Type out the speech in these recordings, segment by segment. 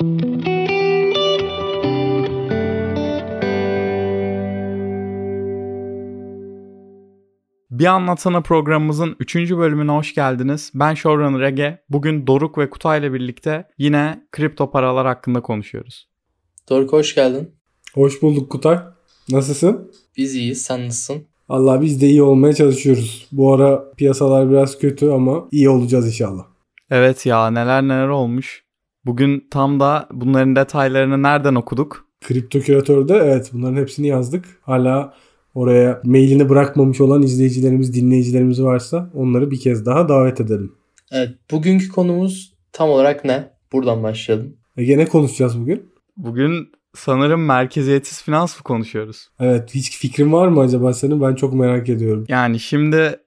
Bir Anlatsana programımızın 3. bölümüne hoş geldiniz. Ben showrunner Ege. Bugün Doruk ve Kutay ile birlikte yine kripto paralar hakkında konuşuyoruz. Doruk hoş geldin. Hoş bulduk Kutay. Nasılsın? Biz iyiyiz. Sen nasılsın? Allah biz de iyi olmaya çalışıyoruz. Bu ara piyasalar biraz kötü ama iyi olacağız inşallah. Evet ya neler neler olmuş. Bugün tam da bunların detaylarını nereden okuduk? Kripto Küratör'de evet bunların hepsini yazdık. Hala oraya mailini bırakmamış olan izleyicilerimiz, dinleyicilerimiz varsa onları bir kez daha davet edelim. Evet, bugünkü konumuz tam olarak ne? Buradan başlayalım. Ege ne konuşacağız bugün? Bugün sanırım merkeziyetsiz finans mı konuşuyoruz? Evet hiç fikrin var mı acaba senin? Ben çok merak ediyorum. Yani şimdi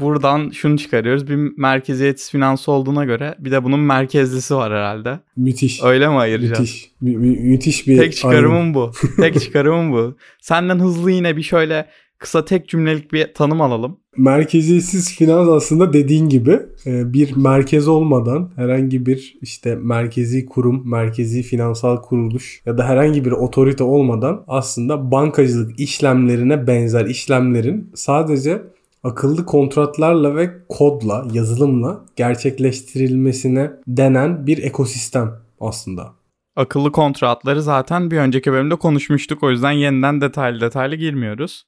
buradan şunu çıkarıyoruz. Bir merkeziyetsiz finans olduğuna göre bir de bunun merkezlisi var herhalde. Müthiş. Öyle mi ayıracağız? Müthiş. Mü- mü- müthiş bir Tek çıkarımım ayrım. bu. Tek çıkarımım bu. Senden hızlı yine bir şöyle kısa tek cümlelik bir tanım alalım. Merkeziyetsiz finans aslında dediğin gibi e, bir merkez olmadan herhangi bir işte merkezi kurum, merkezi finansal kuruluş ya da herhangi bir otorite olmadan aslında bankacılık işlemlerine benzer işlemlerin sadece akıllı kontratlarla ve kodla, yazılımla gerçekleştirilmesine denen bir ekosistem aslında. Akıllı kontratları zaten bir önceki bölümde konuşmuştuk. O yüzden yeniden detaylı detaylı girmiyoruz.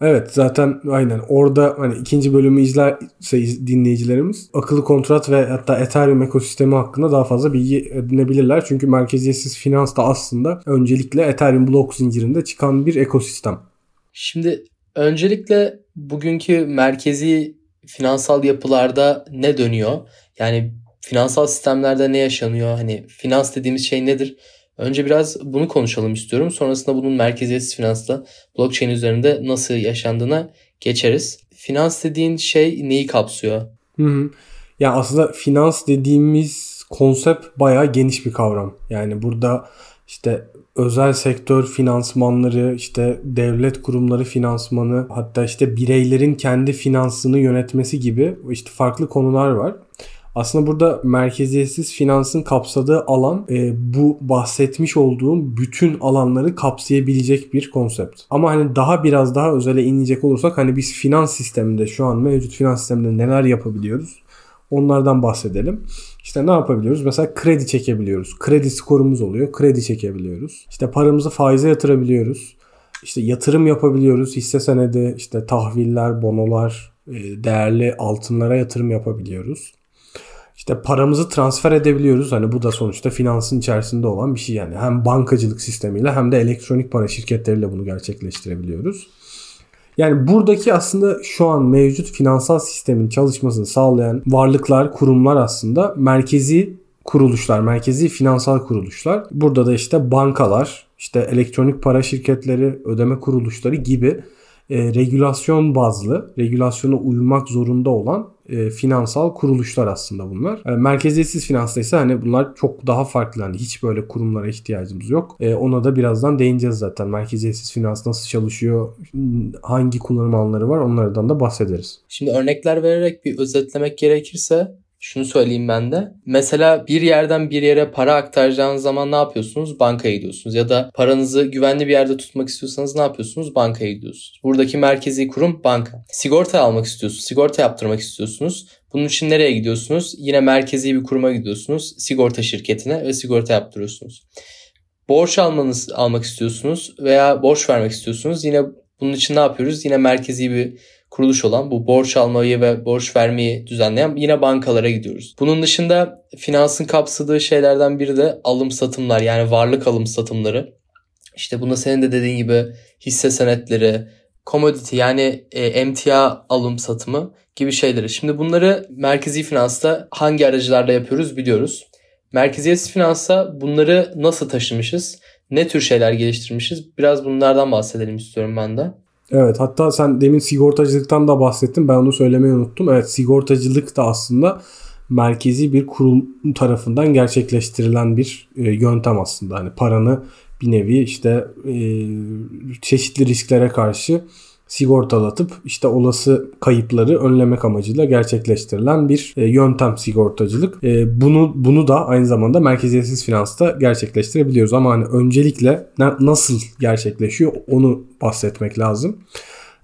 Evet zaten aynen orada hani ikinci bölümü izlerse iz- dinleyicilerimiz akıllı kontrat ve hatta Ethereum ekosistemi hakkında daha fazla bilgi edinebilirler. Çünkü merkeziyetsiz finans da aslında öncelikle Ethereum blok zincirinde çıkan bir ekosistem. Şimdi öncelikle bugünkü merkezi finansal yapılarda ne dönüyor? Yani finansal sistemlerde ne yaşanıyor? Hani finans dediğimiz şey nedir? Önce biraz bunu konuşalım istiyorum. Sonrasında bunun merkeziyetsiz finansla blockchain üzerinde nasıl yaşandığına geçeriz. Finans dediğin şey neyi kapsıyor? Hı hı. Ya aslında finans dediğimiz konsept bayağı geniş bir kavram. Yani burada işte özel sektör finansmanları, işte devlet kurumları finansmanı, hatta işte bireylerin kendi finansını yönetmesi gibi işte farklı konular var. Aslında burada merkeziyetsiz finansın kapsadığı alan e, bu bahsetmiş olduğum bütün alanları kapsayabilecek bir konsept. Ama hani daha biraz daha özele inecek olursak hani biz finans sisteminde şu an mevcut finans sisteminde neler yapabiliyoruz? Onlardan bahsedelim. İşte ne yapabiliyoruz? Mesela kredi çekebiliyoruz. Kredi skorumuz oluyor. Kredi çekebiliyoruz. İşte paramızı faize yatırabiliyoruz. İşte yatırım yapabiliyoruz. Hisse senedi, işte tahviller, bonolar, e, değerli altınlara yatırım yapabiliyoruz. İşte paramızı transfer edebiliyoruz. Hani bu da sonuçta finansın içerisinde olan bir şey yani. Hem bankacılık sistemiyle hem de elektronik para şirketleriyle bunu gerçekleştirebiliyoruz. Yani buradaki aslında şu an mevcut finansal sistemin çalışmasını sağlayan varlıklar, kurumlar aslında merkezi kuruluşlar, merkezi finansal kuruluşlar. Burada da işte bankalar, işte elektronik para şirketleri, ödeme kuruluşları gibi e, regülasyon bazlı, regülasyona uymak zorunda olan e, finansal kuruluşlar aslında bunlar. E, merkeziyetsiz finansta ise hani bunlar çok daha farklı. Hani hiç böyle kurumlara ihtiyacımız yok. E, ona da birazdan değineceğiz zaten. Merkeziyetsiz finans nasıl çalışıyor, hangi kullanım alanları var onlardan da bahsederiz. Şimdi örnekler vererek bir özetlemek gerekirse şunu söyleyeyim ben de. Mesela bir yerden bir yere para aktaracağınız zaman ne yapıyorsunuz? Bankaya gidiyorsunuz. Ya da paranızı güvenli bir yerde tutmak istiyorsanız ne yapıyorsunuz? Bankaya gidiyorsunuz. Buradaki merkezi kurum banka. Sigorta almak istiyorsunuz. Sigorta yaptırmak istiyorsunuz. Bunun için nereye gidiyorsunuz? Yine merkezi bir kuruma gidiyorsunuz. Sigorta şirketine ve sigorta yaptırıyorsunuz. Borç almanız almak istiyorsunuz veya borç vermek istiyorsunuz. Yine bunun için ne yapıyoruz? Yine merkezi bir kuruluş olan bu borç almayı ve borç vermeyi düzenleyen yine bankalara gidiyoruz. Bunun dışında finansın kapsadığı şeylerden biri de alım satımlar yani varlık alım satımları. İşte buna senin de dediğin gibi hisse senetleri, commodity yani e, emtia alım satımı gibi şeyleri. Şimdi bunları merkezi finansta hangi aracılarla yapıyoruz biliyoruz. Merkeziyetsiz finansa bunları nasıl taşımışız? Ne tür şeyler geliştirmişiz? Biraz bunlardan bahsedelim istiyorum ben de. Evet hatta sen demin sigortacılıktan da bahsettin. Ben onu söylemeyi unuttum. Evet sigortacılık da aslında merkezi bir kurul tarafından gerçekleştirilen bir e, yöntem aslında. Hani paranı bir nevi işte e, çeşitli risklere karşı sigortalatıp işte olası kayıpları önlemek amacıyla gerçekleştirilen bir e, yöntem sigortacılık. E, bunu bunu da aynı zamanda merkeziyetsiz finansta gerçekleştirebiliyoruz ama hani öncelikle nasıl gerçekleşiyor onu bahsetmek lazım.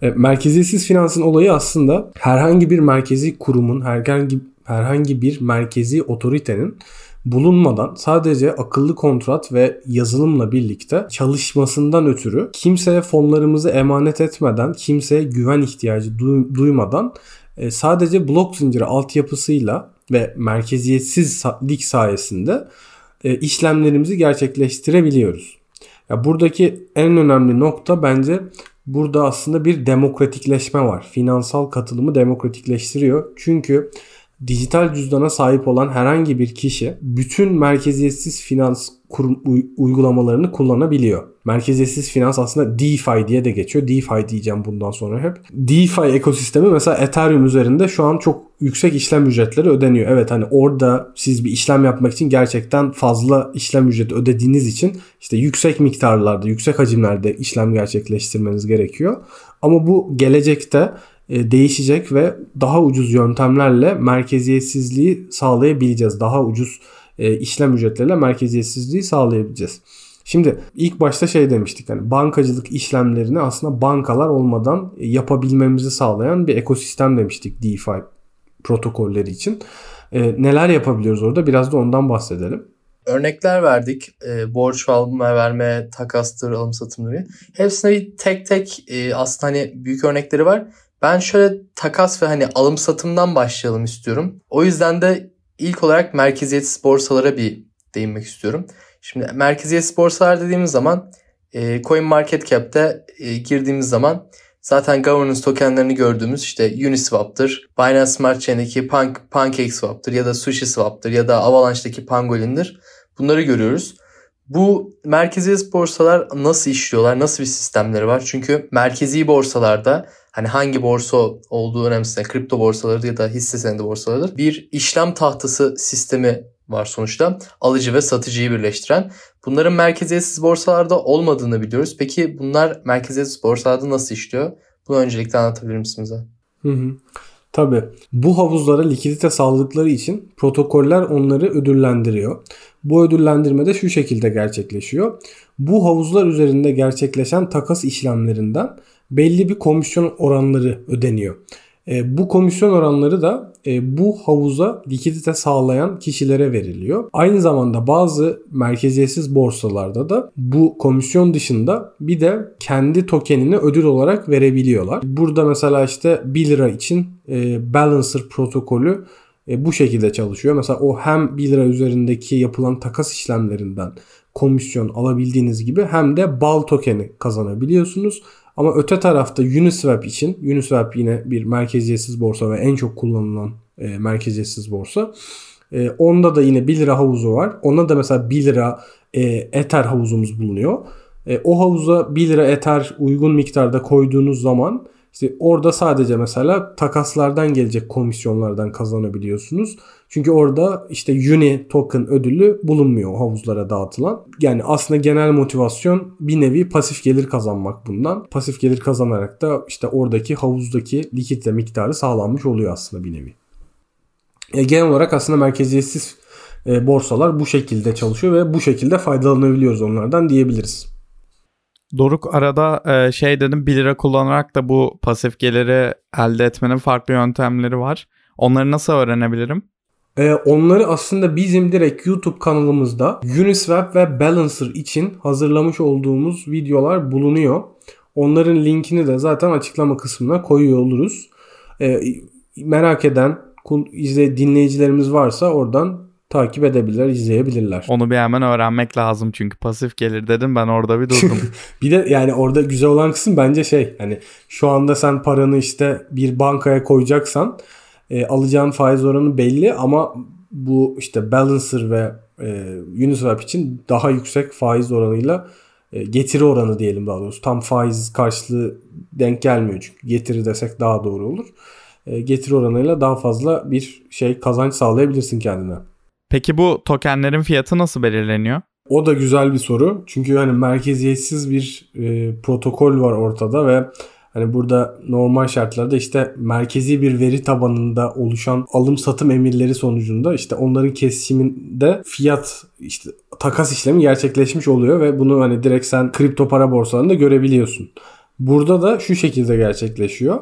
E, merkeziyetsiz finansın olayı aslında herhangi bir merkezi kurumun, herhangi herhangi bir merkezi otoritenin bulunmadan sadece akıllı kontrat ve yazılımla birlikte çalışmasından ötürü kimseye fonlarımızı emanet etmeden, kimseye güven ihtiyacı duymadan e, sadece blok zinciri altyapısıyla ve merkeziyetsizlik sayesinde e, işlemlerimizi gerçekleştirebiliyoruz. Ya buradaki en önemli nokta bence burada aslında bir demokratikleşme var. Finansal katılımı demokratikleştiriyor. Çünkü dijital cüzdana sahip olan herhangi bir kişi bütün merkeziyetsiz finans kurum uygulamalarını kullanabiliyor. Merkeziyetsiz finans aslında DeFi diye de geçiyor. DeFi diyeceğim bundan sonra hep. DeFi ekosistemi mesela Ethereum üzerinde şu an çok yüksek işlem ücretleri ödeniyor. Evet hani orada siz bir işlem yapmak için gerçekten fazla işlem ücreti ödediğiniz için işte yüksek miktarlarda, yüksek hacimlerde işlem gerçekleştirmeniz gerekiyor. Ama bu gelecekte değişecek ve daha ucuz yöntemlerle merkeziyetsizliği sağlayabileceğiz. Daha ucuz e, işlem ücretleriyle merkeziyetsizliği sağlayabileceğiz. Şimdi ilk başta şey demiştik hani bankacılık işlemlerini aslında bankalar olmadan yapabilmemizi sağlayan bir ekosistem demiştik DeFi protokolleri için. E, neler yapabiliyoruz orada biraz da ondan bahsedelim. Örnekler verdik. E, borç alma verme, takastır, alım satımları. Hepsine bir tek tek e, aslında hani büyük örnekleri var. Ben şöyle takas ve hani alım satımdan başlayalım istiyorum. O yüzden de ilk olarak merkeziyetsiz borsalara bir değinmek istiyorum. Şimdi merkeziyetsiz borsalar dediğimiz zaman e, Coin Market Cap'te e, girdiğimiz zaman zaten governance tokenlerini gördüğümüz işte Uniswap'tır, Binance Smart Chain'deki Pan PancakeSwap'tır ya da SushiSwap'tır ya da Avalanche'daki Pangolin'dir. Bunları görüyoruz. Bu merkezi borsalar nasıl işliyorlar? Nasıl bir sistemleri var? Çünkü merkezi borsalarda hani hangi borsa olduğu önemsiz. Yani kripto borsaları ya da hisse senedi borsalarıdır. Bir işlem tahtası sistemi var sonuçta. Alıcı ve satıcıyı birleştiren. Bunların merkeziyetsiz borsalarda olmadığını biliyoruz. Peki bunlar merkeziyetsiz borsalarda nasıl işliyor? Bunu öncelikle anlatabilir misiniz? Hı hı. Tabii. Bu havuzlara likidite sağladıkları için protokoller onları ödüllendiriyor. Bu ödüllendirme de şu şekilde gerçekleşiyor. Bu havuzlar üzerinde gerçekleşen takas işlemlerinden belli bir komisyon oranları ödeniyor. E, bu komisyon oranları da e, bu havuza likidite sağlayan kişilere veriliyor. Aynı zamanda bazı merkeziyetsiz borsalarda da bu komisyon dışında bir de kendi tokenini ödül olarak verebiliyorlar. Burada mesela işte 1 lira için e, Balancer protokolü e, bu şekilde çalışıyor. Mesela o hem 1 lira üzerindeki yapılan takas işlemlerinden komisyon alabildiğiniz gibi hem de BAL tokeni kazanabiliyorsunuz. Ama öte tarafta Uniswap için Uniswap yine bir merkeziyetsiz borsa ve en çok kullanılan e, merkeziyetsiz borsa. E, onda da yine 1 lira havuzu var. Onda da mesela 1 lira e, Ether havuzumuz bulunuyor. E, o havuza 1 lira Ether uygun miktarda koyduğunuz zaman işte orada sadece mesela takaslardan gelecek komisyonlardan kazanabiliyorsunuz. Çünkü orada işte Uni token ödülü bulunmuyor havuzlara dağıtılan. Yani aslında genel motivasyon bir nevi pasif gelir kazanmak bundan. Pasif gelir kazanarak da işte oradaki havuzdaki likidite miktarı sağlanmış oluyor aslında bir nevi. E, genel olarak aslında merkeziyetsiz e, borsalar bu şekilde çalışıyor ve bu şekilde faydalanabiliyoruz onlardan diyebiliriz. Doruk arada e, şey dedim 1 lira kullanarak da bu pasif geliri elde etmenin farklı yöntemleri var. Onları nasıl öğrenebilirim? Ee, onları aslında bizim direkt YouTube kanalımızda Uniswap ve Balancer için hazırlamış olduğumuz videolar bulunuyor. Onların linkini de zaten açıklama kısmına koyuyor oluruz. Ee, merak eden izle, dinleyicilerimiz varsa oradan takip edebilirler, izleyebilirler. Onu bir hemen öğrenmek lazım çünkü pasif gelir dedim ben orada bir durdum. bir de yani orada güzel olan kısım bence şey hani şu anda sen paranı işte bir bankaya koyacaksan e, alacağın faiz oranı belli ama bu işte Balancer ve e, Uniswap için daha yüksek faiz oranıyla e, getiri oranı diyelim daha doğrusu. Tam faiz karşılığı denk gelmiyor çünkü getiri desek daha doğru olur. E, getiri oranıyla daha fazla bir şey kazanç sağlayabilirsin kendine. Peki bu tokenlerin fiyatı nasıl belirleniyor? O da güzel bir soru. Çünkü hani merkeziyetsiz bir e, protokol var ortada ve Hani burada normal şartlarda işte merkezi bir veri tabanında oluşan alım satım emirleri sonucunda işte onların kesiminde fiyat işte takas işlemi gerçekleşmiş oluyor ve bunu hani direkt sen kripto para borsalarında görebiliyorsun. Burada da şu şekilde gerçekleşiyor.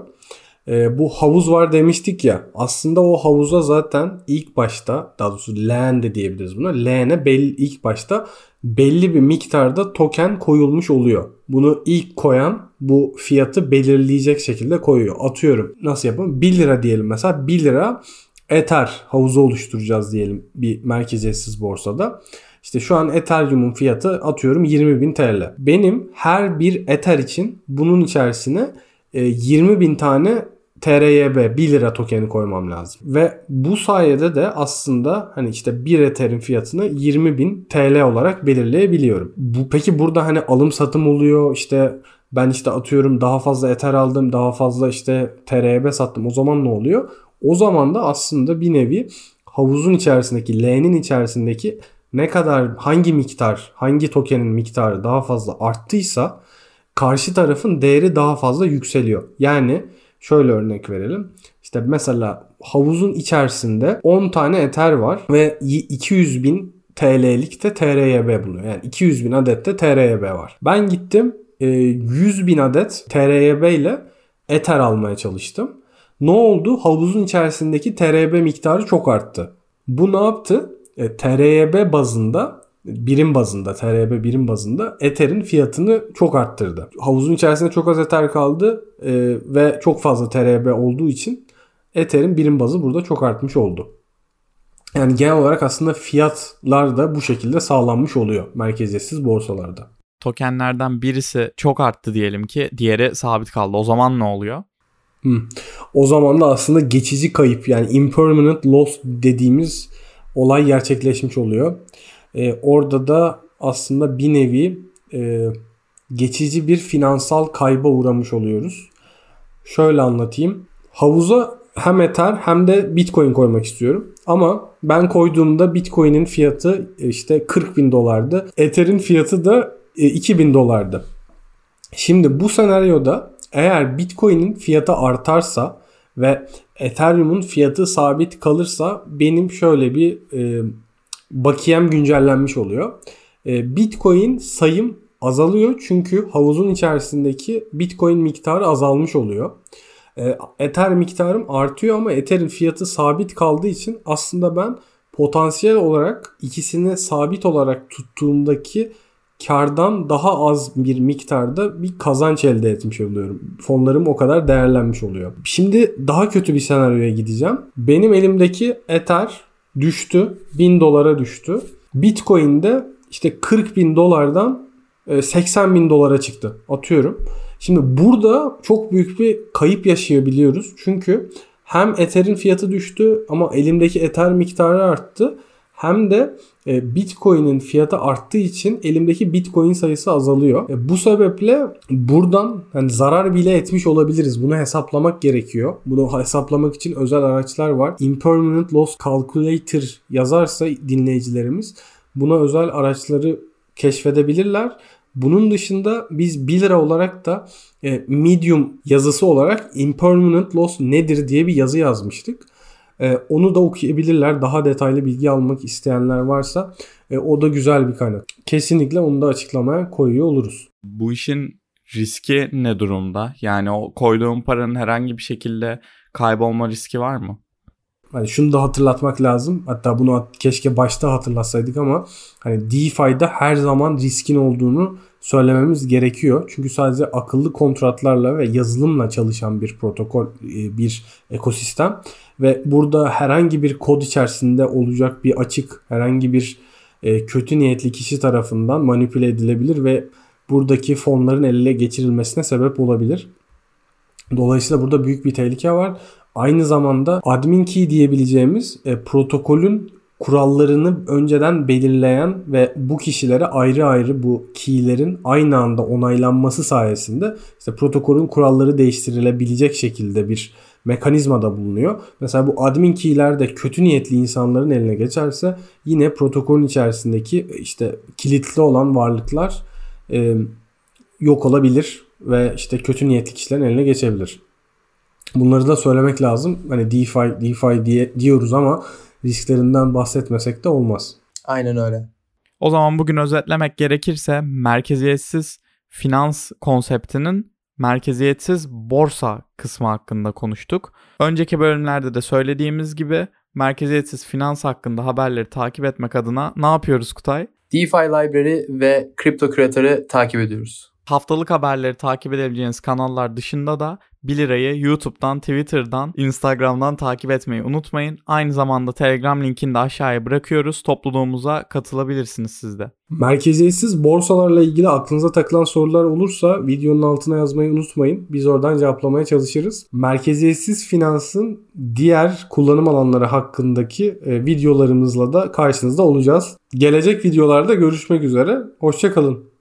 E, bu havuz var demiştik ya. Aslında o havuza zaten ilk başta daha doğrusu LAN de diyebiliriz buna. LAN'e belli ilk başta belli bir miktarda token koyulmuş oluyor. Bunu ilk koyan bu fiyatı belirleyecek şekilde koyuyor. Atıyorum nasıl yapalım? 1 lira diyelim mesela 1 lira Ether havuzu oluşturacağız diyelim bir merkeziyetsiz borsada. İşte şu an Ethereum'un fiyatı atıyorum 20.000 TL. Benim her bir Ether için bunun içerisine 20.000 e, tane TRYB 1 lira tokeni koymam lazım. Ve bu sayede de aslında hani işte 1 Ether'in fiyatını 20.000 TL olarak belirleyebiliyorum. Bu peki burada hani alım satım oluyor işte ben işte atıyorum daha fazla Ether aldım daha fazla işte TRYB sattım o zaman ne oluyor? O zaman da aslında bir nevi havuzun içerisindeki L'nin içerisindeki ne kadar hangi miktar hangi tokenin miktarı daha fazla arttıysa karşı tarafın değeri daha fazla yükseliyor. Yani şöyle örnek verelim. İşte mesela havuzun içerisinde 10 tane Ether var ve 200 bin TL'lik de TRYB bulunuyor. Yani 200 bin adet de TRYB var. Ben gittim 100 e, bin adet TRYB ile Ether almaya çalıştım. Ne oldu? Havuzun içerisindeki TRYB miktarı çok arttı. Bu ne yaptı? E, TRYB bazında birim bazında, TRB birim bazında Ether'in fiyatını çok arttırdı. Havuzun içerisinde çok az Ether kaldı e, ve çok fazla TRB olduğu için Ether'in birim bazı burada çok artmış oldu. Yani genel olarak aslında fiyatlar da bu şekilde sağlanmış oluyor merkeziyetsiz borsalarda. Tokenlerden birisi çok arttı diyelim ki diğeri sabit kaldı. O zaman ne oluyor? Hmm. O zaman da aslında geçici kayıp yani impermanent loss dediğimiz olay gerçekleşmiş oluyor. E, orada da aslında bir nevi e, geçici bir finansal kayba uğramış oluyoruz. Şöyle anlatayım. Havuza hem Ether hem de Bitcoin koymak istiyorum. Ama ben koyduğumda Bitcoin'in fiyatı e, işte 40 bin dolardı. Ether'in fiyatı da 2 e, dolardı. Şimdi bu senaryoda eğer Bitcoin'in fiyatı artarsa ve Ethereum'un fiyatı sabit kalırsa benim şöyle bir e, bakiyem güncellenmiş oluyor. E, Bitcoin sayım azalıyor çünkü havuzun içerisindeki Bitcoin miktarı azalmış oluyor. E, Ether miktarım artıyor ama Ether'in fiyatı sabit kaldığı için aslında ben potansiyel olarak ikisini sabit olarak tuttuğumdaki kardan daha az bir miktarda bir kazanç elde etmiş oluyorum. Fonlarım o kadar değerlenmiş oluyor. Şimdi daha kötü bir senaryoya gideceğim. Benim elimdeki Ether düştü. 1000 dolara düştü. Bitcoin de işte 40 bin dolardan 80 e, bin dolara çıktı. Atıyorum. Şimdi burada çok büyük bir kayıp yaşayabiliyoruz. Çünkü hem Ether'in fiyatı düştü ama elimdeki Ether miktarı arttı hem de Bitcoin'in fiyatı arttığı için elimdeki Bitcoin sayısı azalıyor. E, bu sebeple buradan hani zarar bile etmiş olabiliriz. Bunu hesaplamak gerekiyor. Bunu hesaplamak için özel araçlar var. Impermanent Loss Calculator yazarsa dinleyicilerimiz buna özel araçları keşfedebilirler. Bunun dışında biz 1 lira olarak da e, medium yazısı olarak impermanent loss nedir diye bir yazı yazmıştık. E, onu da okuyabilirler. Daha detaylı bilgi almak isteyenler varsa e, o da güzel bir kaynak. Kesinlikle onu da açıklamaya koyuyor oluruz. Bu işin riski ne durumda? Yani o koyduğum paranın herhangi bir şekilde kaybolma riski var mı? Hani şunu da hatırlatmak lazım. Hatta bunu keşke başta hatırlatsaydık ama hani DeFi'de her zaman riskin olduğunu söylememiz gerekiyor. Çünkü sadece akıllı kontratlarla ve yazılımla çalışan bir protokol, e, bir ekosistem ve burada herhangi bir kod içerisinde olacak bir açık, herhangi bir e, kötü niyetli kişi tarafından manipüle edilebilir ve buradaki fonların ele geçirilmesine sebep olabilir. Dolayısıyla burada büyük bir tehlike var. Aynı zamanda admin key diyebileceğimiz e, protokolün kurallarını önceden belirleyen ve bu kişilere ayrı ayrı bu keylerin aynı anda onaylanması sayesinde işte protokolün kuralları değiştirilebilecek şekilde bir mekanizma da bulunuyor. Mesela bu admin key'ler de kötü niyetli insanların eline geçerse yine protokolün içerisindeki işte kilitli olan varlıklar e, yok olabilir. ve işte kötü niyetli kişilerin eline geçebilir. Bunları da söylemek lazım. Hani DeFi, DeFi diye diyoruz ama risklerinden bahsetmesek de olmaz. Aynen öyle. O zaman bugün özetlemek gerekirse merkeziyetsiz finans konseptinin merkeziyetsiz borsa kısmı hakkında konuştuk. Önceki bölümlerde de söylediğimiz gibi merkeziyetsiz finans hakkında haberleri takip etmek adına ne yapıyoruz Kutay? DeFi Library ve Crypto Creator'ı takip ediyoruz. Haftalık haberleri takip edebileceğiniz kanallar dışında da 1 lirayı YouTube'dan, Twitter'dan, Instagram'dan takip etmeyi unutmayın. Aynı zamanda Telegram linkini de aşağıya bırakıyoruz. Topluluğumuza katılabilirsiniz siz de. Merkeziyetsiz borsalarla ilgili aklınıza takılan sorular olursa videonun altına yazmayı unutmayın. Biz oradan cevaplamaya çalışırız. Merkeziyetsiz finansın diğer kullanım alanları hakkındaki e, videolarımızla da karşınızda olacağız. Gelecek videolarda görüşmek üzere. Hoşçakalın.